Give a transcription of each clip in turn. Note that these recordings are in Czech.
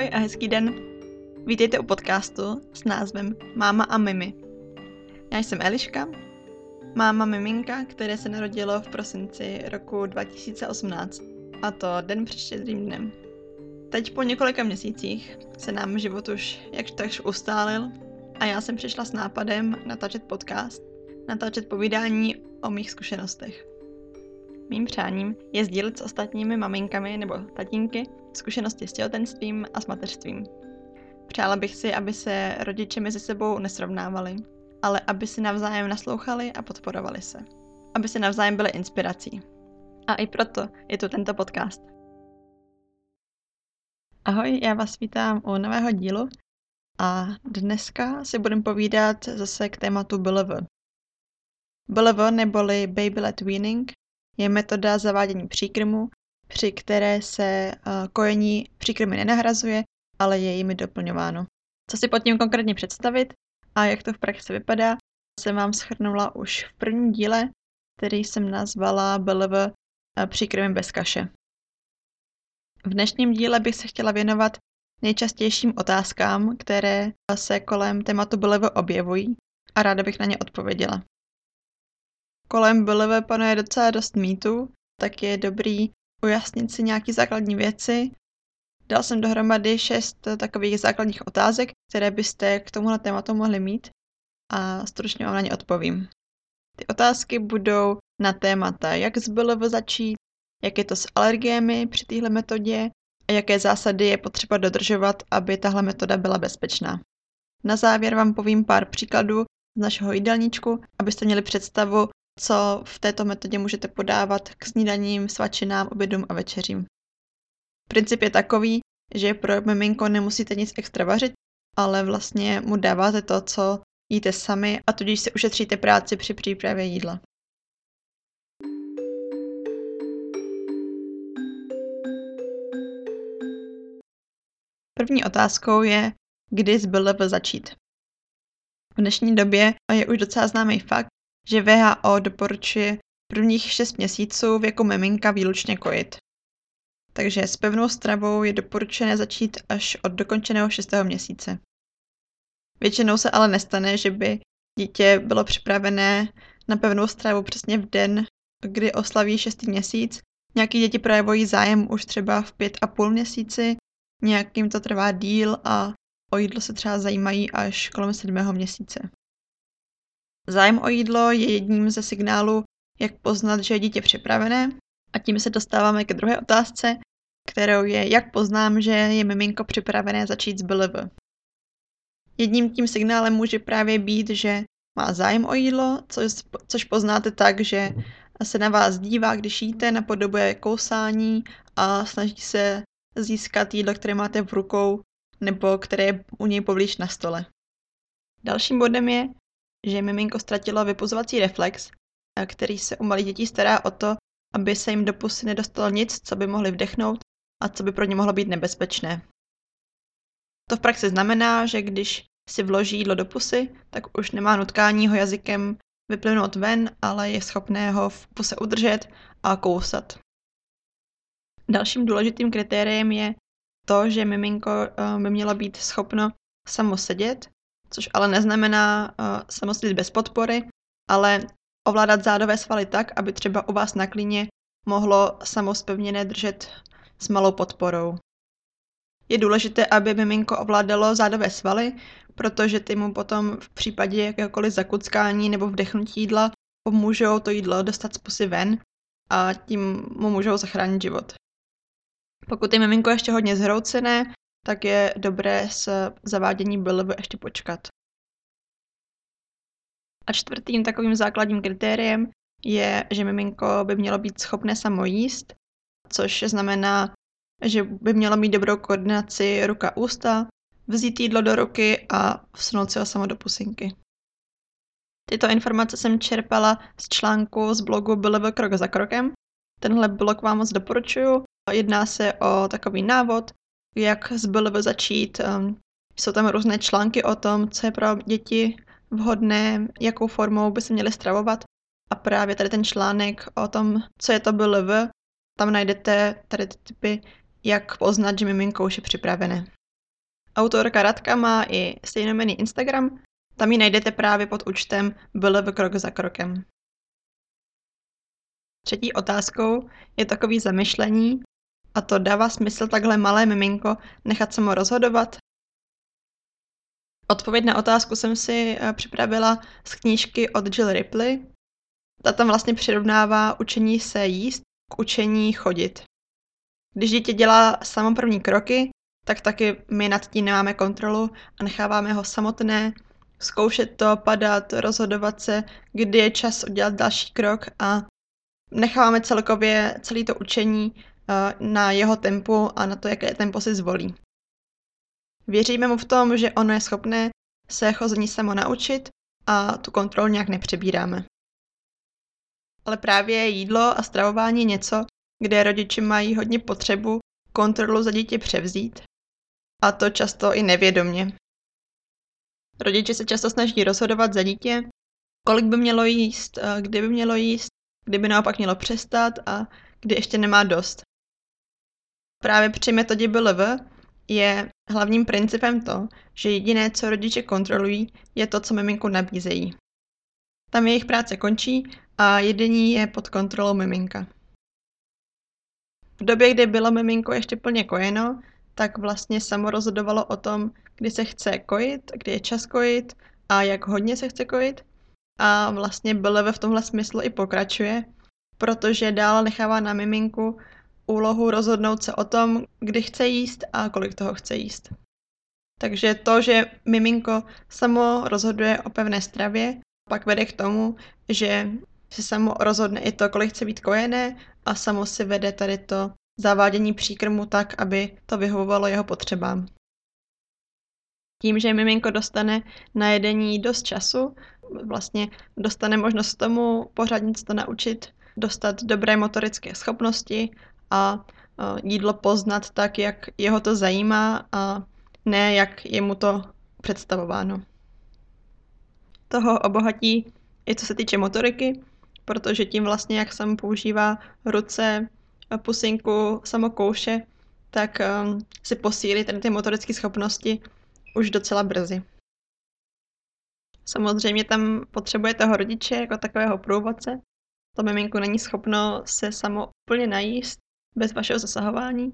Ahoj a hezký den. Vítejte u podcastu s názvem Máma a Mimi. Já jsem Eliška, máma miminka, které se narodilo v prosinci roku 2018, a to den před štědrým dnem. Teď po několika měsících se nám život už jak takž ustálil a já jsem přišla s nápadem natáčet podcast, natáčet povídání o mých zkušenostech. Mým přáním je sdílet s ostatními maminkami nebo tatínky zkušenosti s těhotenstvím a s mateřstvím. Přála bych si, aby se rodiče mezi sebou nesrovnávali, ale aby si navzájem naslouchali a podporovali se. Aby se navzájem byly inspirací. A i proto je tu tento podcast. Ahoj, já vás vítám u nového dílu a dneska si budeme povídat zase k tématu BLV. BLV neboli Baby Led Weaning je metoda zavádění příkrmu, při které se eh, kojení příkrmy nenahrazuje, ale je jimi doplňováno. Co si pod tím konkrétně představit a jak to v praxi vypadá, jsem vám schrnula už v prvním díle, který jsem nazvala BLV eh, příkrmy bez kaše. V dnešním díle bych se chtěla věnovat nejčastějším otázkám, které se kolem tématu BLV objevují a ráda bych na ně odpověděla. Kolem BLV panuje docela dost mýtů, tak je dobrý ujasnit si nějaké základní věci. Dal jsem dohromady šest takových základních otázek, které byste k tomuhle tématu mohli mít a stručně vám na ně odpovím. Ty otázky budou na témata, jak z BLV začít, jak je to s alergiemi při téhle metodě a jaké zásady je potřeba dodržovat, aby tahle metoda byla bezpečná. Na závěr vám povím pár příkladů z našeho jídelníčku, abyste měli představu, co v této metodě můžete podávat k snídaním, svačinám, obědům a večeřím. Princip je takový, že pro miminko nemusíte nic extra vařit, ale vlastně mu dáváte to, co jíte sami a tudíž si ušetříte práci při přípravě jídla. První otázkou je, kdy z BLV začít. V dnešní době je už docela známý fakt, že VHO doporučuje prvních 6 měsíců věku miminka výlučně kojit. Takže s pevnou stravou je doporučené začít až od dokončeného 6. měsíce. Většinou se ale nestane, že by dítě bylo připravené na pevnou stravu přesně v den, kdy oslaví 6. měsíc. Nějaký děti projevují zájem už třeba v pět a půl měsíci, nějakým to trvá díl a o jídlo se třeba zajímají až kolem sedmého měsíce. Zájem o jídlo je jedním ze signálů, jak poznat, že je dítě připravené. A tím se dostáváme ke druhé otázce, kterou je, jak poznám, že je miminko připravené začít s BLV. Jedním tím signálem může právě být, že má zájem o jídlo, což, což poznáte tak, že se na vás dívá, když jíte, napodobuje kousání a snaží se získat jídlo, které máte v rukou nebo které je u něj poblíž na stole. Dalším bodem je, že miminko ztratilo vypuzovací reflex, který se u malých dětí stará o to, aby se jim do pusy nedostalo nic, co by mohli vdechnout a co by pro ně mohlo být nebezpečné. To v praxi znamená, že když si vloží jídlo do pusy, tak už nemá nutkání ho jazykem vyplynout ven, ale je schopné ho v puse udržet a kousat. Dalším důležitým kritériem je to, že miminko eh, by mělo být schopno samo sedět což ale neznamená uh, samostatně bez podpory, ale ovládat zádové svaly tak, aby třeba u vás na klíně mohlo samospevněné držet s malou podporou. Je důležité, aby miminko ovládalo zádové svaly, protože ty mu potom v případě jakéhokoliv zakuckání nebo vdechnutí jídla pomůžou to jídlo dostat z pusy ven a tím mu můžou zachránit život. Pokud je miminko ještě hodně zhroucené, tak je dobré s zavádění BLV ještě počkat. A čtvrtým takovým základním kritériem je, že miminko by mělo být schopné samo jíst, což znamená, že by mělo mít dobrou koordinaci ruka-ústa, vzít jídlo do ruky a vsunout si ho samo do pusinky. Tyto informace jsem čerpala z článku z blogu BLV krok za krokem. Tenhle blog vám moc doporučuju. Jedná se o takový návod, jak z BLV začít. Ehm, jsou tam různé články o tom, co je pro děti vhodné, jakou formou by se měly stravovat. A právě tady ten článek o tom, co je to BLV, tam najdete tady ty typy, jak poznat, že miminko už je připravené. Autorka Radka má i stejnomený Instagram, tam ji najdete právě pod účtem BLV krok za krokem. Třetí otázkou je takový zamyšlení, a to dává smysl takhle malé miminko nechat se mu rozhodovat? Odpověď na otázku jsem si eh, připravila z knížky od Jill Ripley. Ta tam vlastně přirovnává učení se jíst k učení chodit. Když dítě dělá samo první kroky, tak taky my nad tím nemáme kontrolu a necháváme ho samotné zkoušet to, padat, rozhodovat se, kdy je čas udělat další krok a necháváme celkově celé to učení na jeho tempu a na to, jaké tempo si zvolí. Věříme mu v tom, že ono je schopné se chození samo naučit a tu kontrolu nějak nepřebíráme. Ale právě jídlo a stravování je něco, kde rodiče mají hodně potřebu kontrolu za dítě převzít. A to často i nevědomně. Rodiče se často snaží rozhodovat za dítě, kolik by mělo jíst, kdy by mělo jíst, kdy by naopak mělo přestat a kdy ještě nemá dost. Právě při metodě BLV je hlavním principem to, že jediné, co rodiče kontrolují, je to, co miminku nabízejí. Tam jejich práce končí a jedení je pod kontrolou miminka. V době, kdy bylo miminko ještě plně kojeno, tak vlastně samo rozhodovalo o tom, kdy se chce kojit, kdy je čas kojit a jak hodně se chce kojit. A vlastně BLV v tomhle smyslu i pokračuje, protože dál nechává na miminku úlohu rozhodnout se o tom, kdy chce jíst a kolik toho chce jíst. Takže to, že miminko samo rozhoduje o pevné stravě, pak vede k tomu, že si samo rozhodne i to, kolik chce být kojené a samo si vede tady to zavádění příkrmu tak, aby to vyhovovalo jeho potřebám. Tím, že miminko dostane na jedení dost času, vlastně dostane možnost tomu pořádně to naučit, dostat dobré motorické schopnosti a jídlo poznat tak, jak jeho to zajímá a ne jak je mu to představováno. Toho obohatí i co se týče motoriky, protože tím vlastně, jak sam používá ruce, pusinku, samokouše, tak um, si posílí tady ty motorické schopnosti už docela brzy. Samozřejmě tam potřebuje toho rodiče jako takového průvodce. To miminko není schopno se samo úplně najíst bez vašeho zasahování,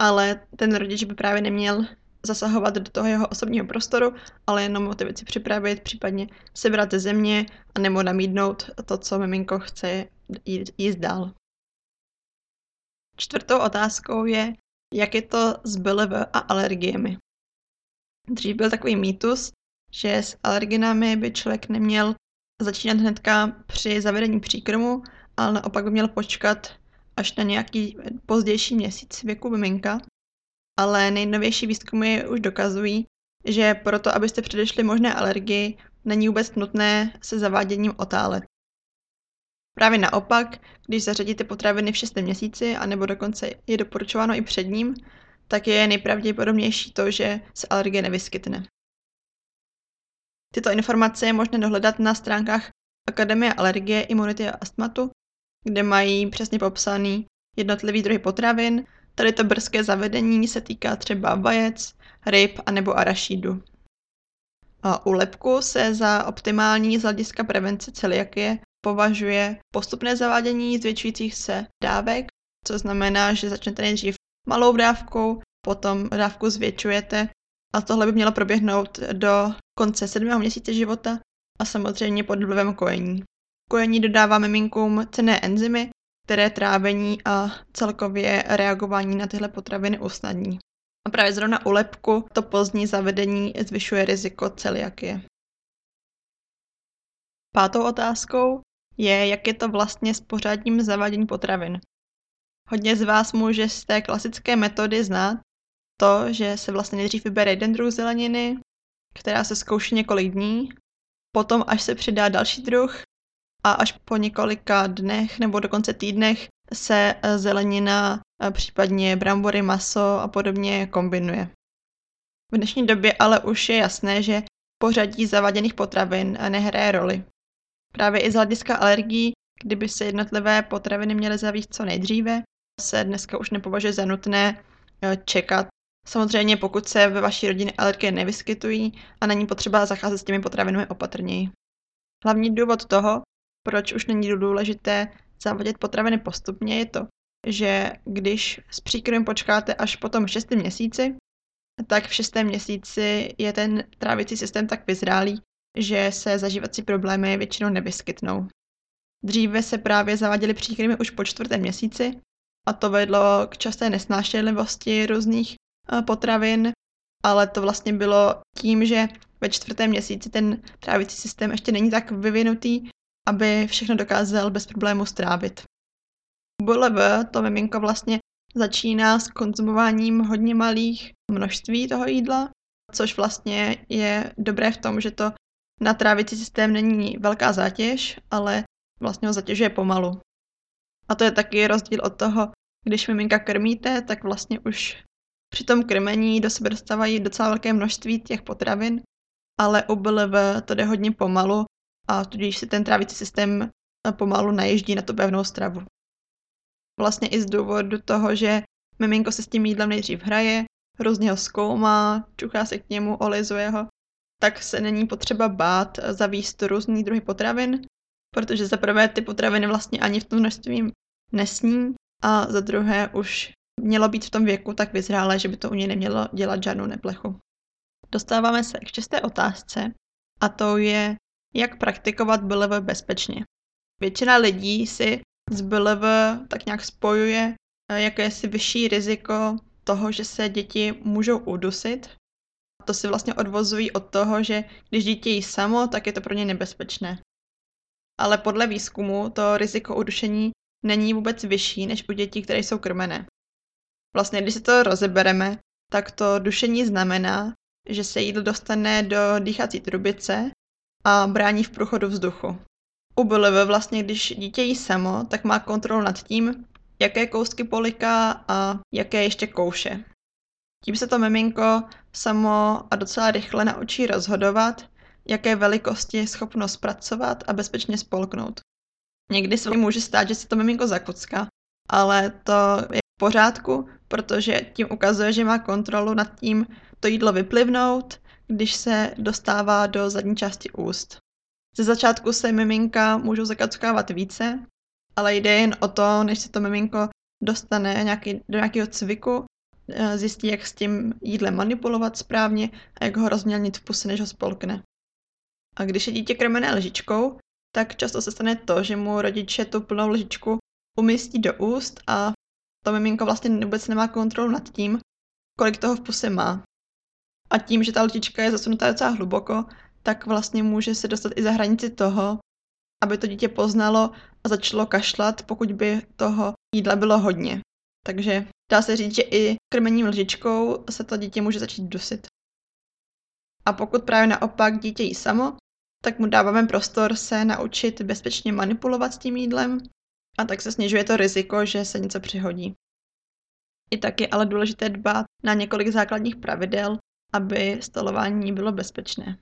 ale ten rodič by právě neměl zasahovat do toho jeho osobního prostoru, ale jenom motivaci připravit, případně sebrat ze země a nebo namídnout to, co miminko chce jíst dál. Čtvrtou otázkou je, jak je to s BLV a alergiemi. Dřív byl takový mýtus, že s alerginami by člověk neměl začínat hnedka při zavedení příkrmu, ale naopak by měl počkat až na nějaký pozdější měsíc věku miminka. Ale nejnovější výzkumy už dokazují, že proto, abyste předešli možné alergii, není vůbec nutné se zaváděním otálet. Právě naopak, když zařadíte potraviny v šestém měsíci, anebo dokonce je doporučováno i před ním, tak je nejpravděpodobnější to, že se alergie nevyskytne. Tyto informace je možné dohledat na stránkách Akademie alergie, imunity a astmatu, kde mají přesně popsaný jednotlivý druhy potravin. Tady to brzké zavedení se týká třeba vajec, ryb a nebo arašídu. A u lepku se za optimální z hlediska prevence celiakie považuje postupné zavádění zvětšujících se dávek, co znamená, že začnete nejdřív malou dávkou, potom dávku zvětšujete a tohle by mělo proběhnout do konce sedmého měsíce života a samozřejmě pod vlivem kojení. Kojení dodává miminkům cené enzymy, které trávení a celkově reagování na tyhle potraviny usnadní. A právě zrovna u lepku to pozdní zavedení zvyšuje riziko celiakie. Pátou otázkou je, jak je to vlastně s pořádním zavádění potravin. Hodně z vás může z té klasické metody znát to, že se vlastně nejdřív vybere jeden druh zeleniny, která se zkouší několik dní, potom až se přidá další druh a až po několika dnech nebo dokonce týdnech se eh, zelenina, eh, případně brambory, maso a podobně kombinuje. V dnešní době ale už je jasné, že pořadí zavaděných potravin nehraje roli. Právě i z hlediska alergií, kdyby se jednotlivé potraviny měly zavít co nejdříve, se dneska už nepovažuje za nutné čekat Samozřejmě pokud se ve vaší rodině alergie nevyskytují a není potřeba zacházet s těmi potravinami opatrněji. Hlavní důvod toho, proč už není důležité zavodit potraviny postupně, je to, že když s příkrmem počkáte až po tom šestém měsíci, tak v šestém měsíci je ten trávicí systém tak vyzrálý, že se zažívací problémy většinou nevyskytnou. Dříve se právě zaváděly příkrmy už po čtvrtém měsíci a to vedlo k časté nesnášenlivosti různých eh, potravin, ale to vlastně bylo tím, že ve čtvrtém měsíci ten trávicí systém ještě není tak vyvinutý, aby všechno dokázal bez problému strávit. BLV to miminko vlastně začíná s konzumováním hodně malých množství toho jídla, což vlastně je dobré v tom, že to na trávicí systém není velká zátěž, ale vlastně ho zatěžuje pomalu. A to je taky rozdíl od toho, když miminka krmíte, tak vlastně už při tom krmení do sebe dostávají docela velké množství těch potravin, ale u BLV to jde hodně pomalu a tudíž si ten trávicí systém pomalu naježdí na tu pevnou stravu. Vlastně i z důvodu toho, že miminko se s tím jídlem nejdřív hraje, různě ho zkoumá, čuchá se k němu, olizuje ho, tak se není potřeba bát zavíst různý druhy potravin, protože za prvé ty potraviny vlastně ani v tom množství nesní a za druhé už mělo být v tom věku tak vyzrálé, že by to u něj nemělo dělat žádnou neplechu. Dostáváme se k šesté otázce a to je, jak praktikovat BLV bezpečně. Většina lidí si z BLV tak nějak spojuje eh, jakési vyšší riziko toho, že se děti můžou udusit. To si vlastně odvozují od toho, že když dítě jí samo, tak je to pro ně nebezpečné. Ale podle výzkumu to riziko udušení není vůbec vyšší než u dětí, které jsou krmené. Vlastně, když si to rozebereme, tak to dušení znamená, že se jídlo dostane do dýchací trubice a brání v průchodu vzduchu. U BLV vlastně, když dítě jí samo, tak má kontrolu nad tím, jaké kousky poliká a jaké ještě kouše. Tím se to miminko samo a docela rychle naučí rozhodovat, jaké velikosti je schopno zpracovat a bezpečně spolknout. Někdy se může stát, že se to miminko zakucká, ale to je v pořádku, protože tím ukazuje, že má kontrolu nad tím to jídlo vyplivnout, když se dostává do zadní části úst. Ze začátku se miminka můžou zakackávat více, ale jde jen o to, než se to miminko dostane nějaký, do nějakého cviku, eh, zjistí, jak s tím jídlem manipulovat správně a jak ho rozmělnit v puse, než ho spolkne. A když je dítě krmené lžičkou, tak často se stane to, že mu rodiče tu plnou lžičku umístí do úst a to miminko vlastně vůbec nemá kontrolu nad tím, kolik toho v puse má. A tím, že ta lžička je zasunutá docela hluboko, tak vlastně může se dostat i za hranici toho, aby to dítě poznalo a začalo kašlat, pokud by toho jídla bylo hodně. Takže dá se říct, že i krmením lžičkou se to dítě může začít dusit. A pokud právě naopak dítě jí samo, tak mu dáváme prostor se naučit bezpečně manipulovat s tím jídlem a tak se snižuje to riziko, že se něco přihodí. I tak je ale důležité dbát na několik základních pravidel, aby stolování bylo bezpečné.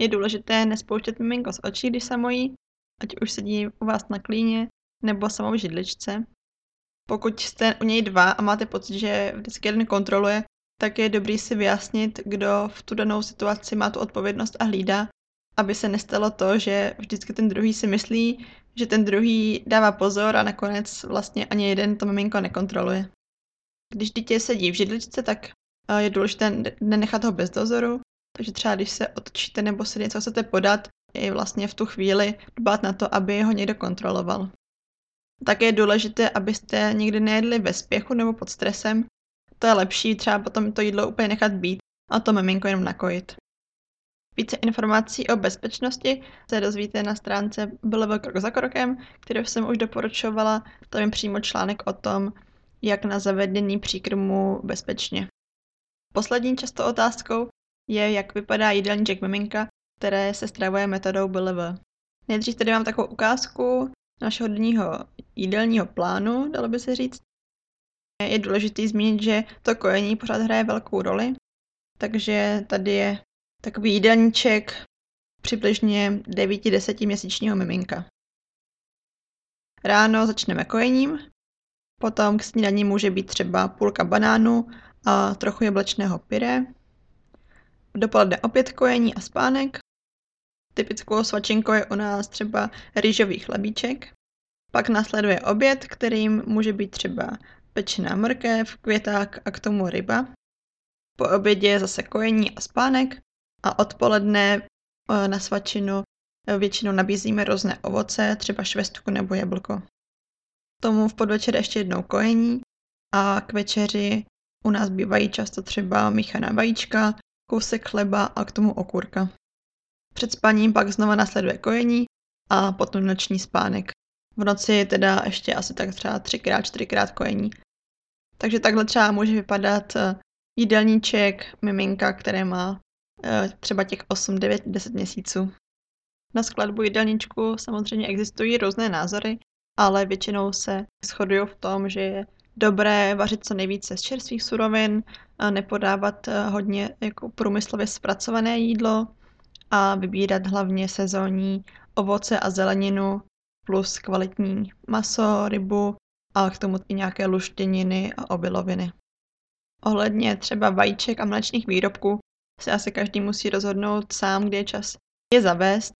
Je důležité nespouštět miminko z očí, když samojí, ať už sedí u vás na klíně nebo samou židličce. Pokud jste u něj dva a máte pocit, že vždycky jeden kontroluje, tak je dobrý si vyjasnit, kdo v tu danou situaci má tu odpovědnost a hlídá, aby se nestalo to, že vždycky ten druhý si myslí, že ten druhý dává pozor a nakonec vlastně ani jeden to miminko nekontroluje. Když dítě sedí v židličce, tak je důležité nenechat ho bez dozoru, takže třeba když se otočíte nebo si něco chcete podat, je vlastně v tu chvíli dbát na to, aby ho někdo kontroloval. Také je důležité, abyste nikdy nejedli ve spěchu nebo pod stresem. To je lepší třeba potom to jídlo úplně nechat být a to miminko jenom nakojit. Více informací o bezpečnosti se dozvíte na stránce BLV krok za krokem, kterou jsem už doporučovala. Tam je přímo článek o tom, jak na zavedení příkrmu bezpečně. Poslední často otázkou je, jak vypadá jídelníček miminka, které se stravuje metodou BLV. Nejdřív tady mám takovou ukázku našeho denního jídelního plánu, dalo by se říct. Je důležité zmínit, že to kojení pořád hraje velkou roli, takže tady je takový jídelníček přibližně 9-10 měsíčního miminka. Ráno začneme kojením, potom k snídaní může být třeba půlka banánu a trochu jablečného pyré. Dopoledne opět kojení a spánek. Typickou svačinkou je u nás třeba rýžový chlebíček. Pak následuje oběd, kterým může být třeba pečená mrkev, květák a k tomu ryba. Po obědě je zase kojení a spánek a odpoledne eh, na svačinu eh, většinou nabízíme různé ovoce, třeba švestku nebo jablko. Tomu v podvečer ještě jednou kojení a k večeři u nás bývají často třeba míchaná vajíčka, kousek chleba a k tomu okurka. Před spaním pak znova následuje kojení a potom noční spánek. V noci je teda ještě asi tak třeba třikrát, čtyřikrát kojení. Takže takhle třeba může vypadat eh, jídelníček miminka, které má eh, třeba těch 8, 9, 10 měsíců. Na skladbu jídelníčku samozřejmě existují různé názory, ale většinou se shodují v tom, že je dobré vařit co nejvíce z čerstvých surovin, nepodávat eh, hodně jako průmyslově zpracované jídlo a vybírat hlavně sezónní ovoce a zeleninu plus kvalitní maso, rybu a k tomu i nějaké luštěniny a obiloviny. Ohledně třeba vajíček a mléčných výrobků se asi každý musí rozhodnout sám, kdy je čas je zavést.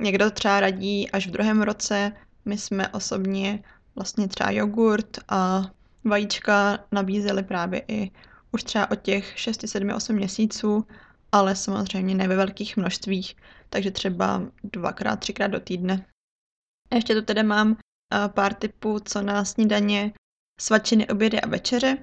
Někdo třeba radí až v druhém roce, my jsme osobně vlastně třeba jogurt a vajíčka nabízeli právě i už třeba od těch 6, 7, 8 měsíců, ale samozřejmě ne ve velkých množstvích, takže třeba dvakrát, třikrát do týdne. Ještě tu tedy mám eh, pár typů, co na snídaně, svačiny, obědy a večeře.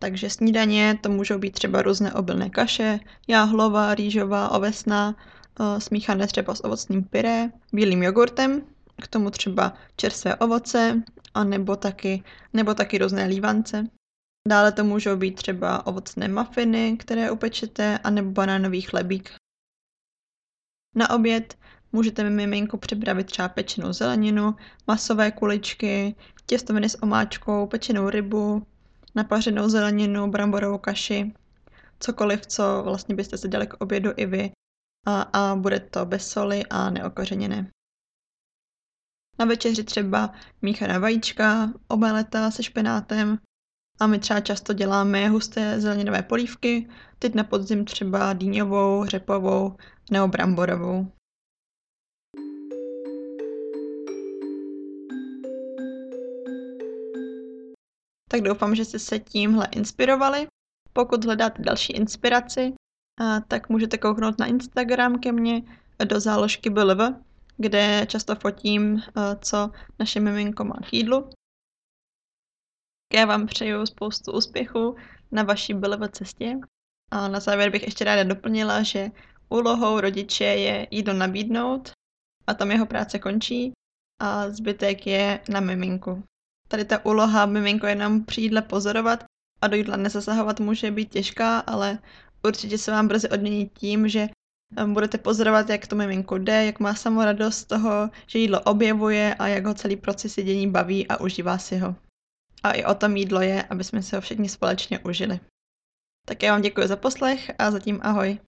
Takže snídaně to můžou být třeba různé obilné kaše, jáhlová, rýžová, ovesná, eh, smíchané třeba s ovocným pyré, bílým jogurtem, k tomu třeba čerstvé ovoce, a nebo taky, nebo taky různé lívance. Dále to můžou být třeba ovocné mafiny, které upečete, anebo banánový chlebík. Na oběd můžete miminku připravit třeba pečenou zeleninu, masové kuličky, těstoviny s omáčkou, pečenou rybu, napařenou zeleninu, bramborovou kaši, cokoliv, co vlastně byste si dali k obědu i vy a, a bude to bez soli a neokořeněné. Na večeři třeba míchaná vajíčka, omeleta se špenátem a my třeba často děláme husté zeleninové polívky, teď na podzim třeba dýňovou, řepovou nebo bramborovou. Tak doufám, že jste se tímhle inspirovali. Pokud hledáte další inspiraci, tak můžete kouknout na Instagram ke mně do záložky BLV, kde často fotím, eh, co naše miminko má k jídlu. Já vám přeju spoustu úspěchu na vaší bylové cestě. A na závěr bych ještě ráda doplnila, že úlohou rodiče je jídlo nabídnout a tam jeho práce končí a zbytek je na miminku. Tady ta úloha miminko jenom při jídle pozorovat a do jídla nezasahovat může být těžká, ale určitě se vám brzy odmění tím, že budete pozorovat, jak to miminko jde, jak má samoradost z toho, že jídlo objevuje a jak ho celý proces jedění baví a užívá si ho. A i o tom jídlo je, aby jsme si ho všichni společně užili. Tak já vám děkuji za poslech a zatím ahoj.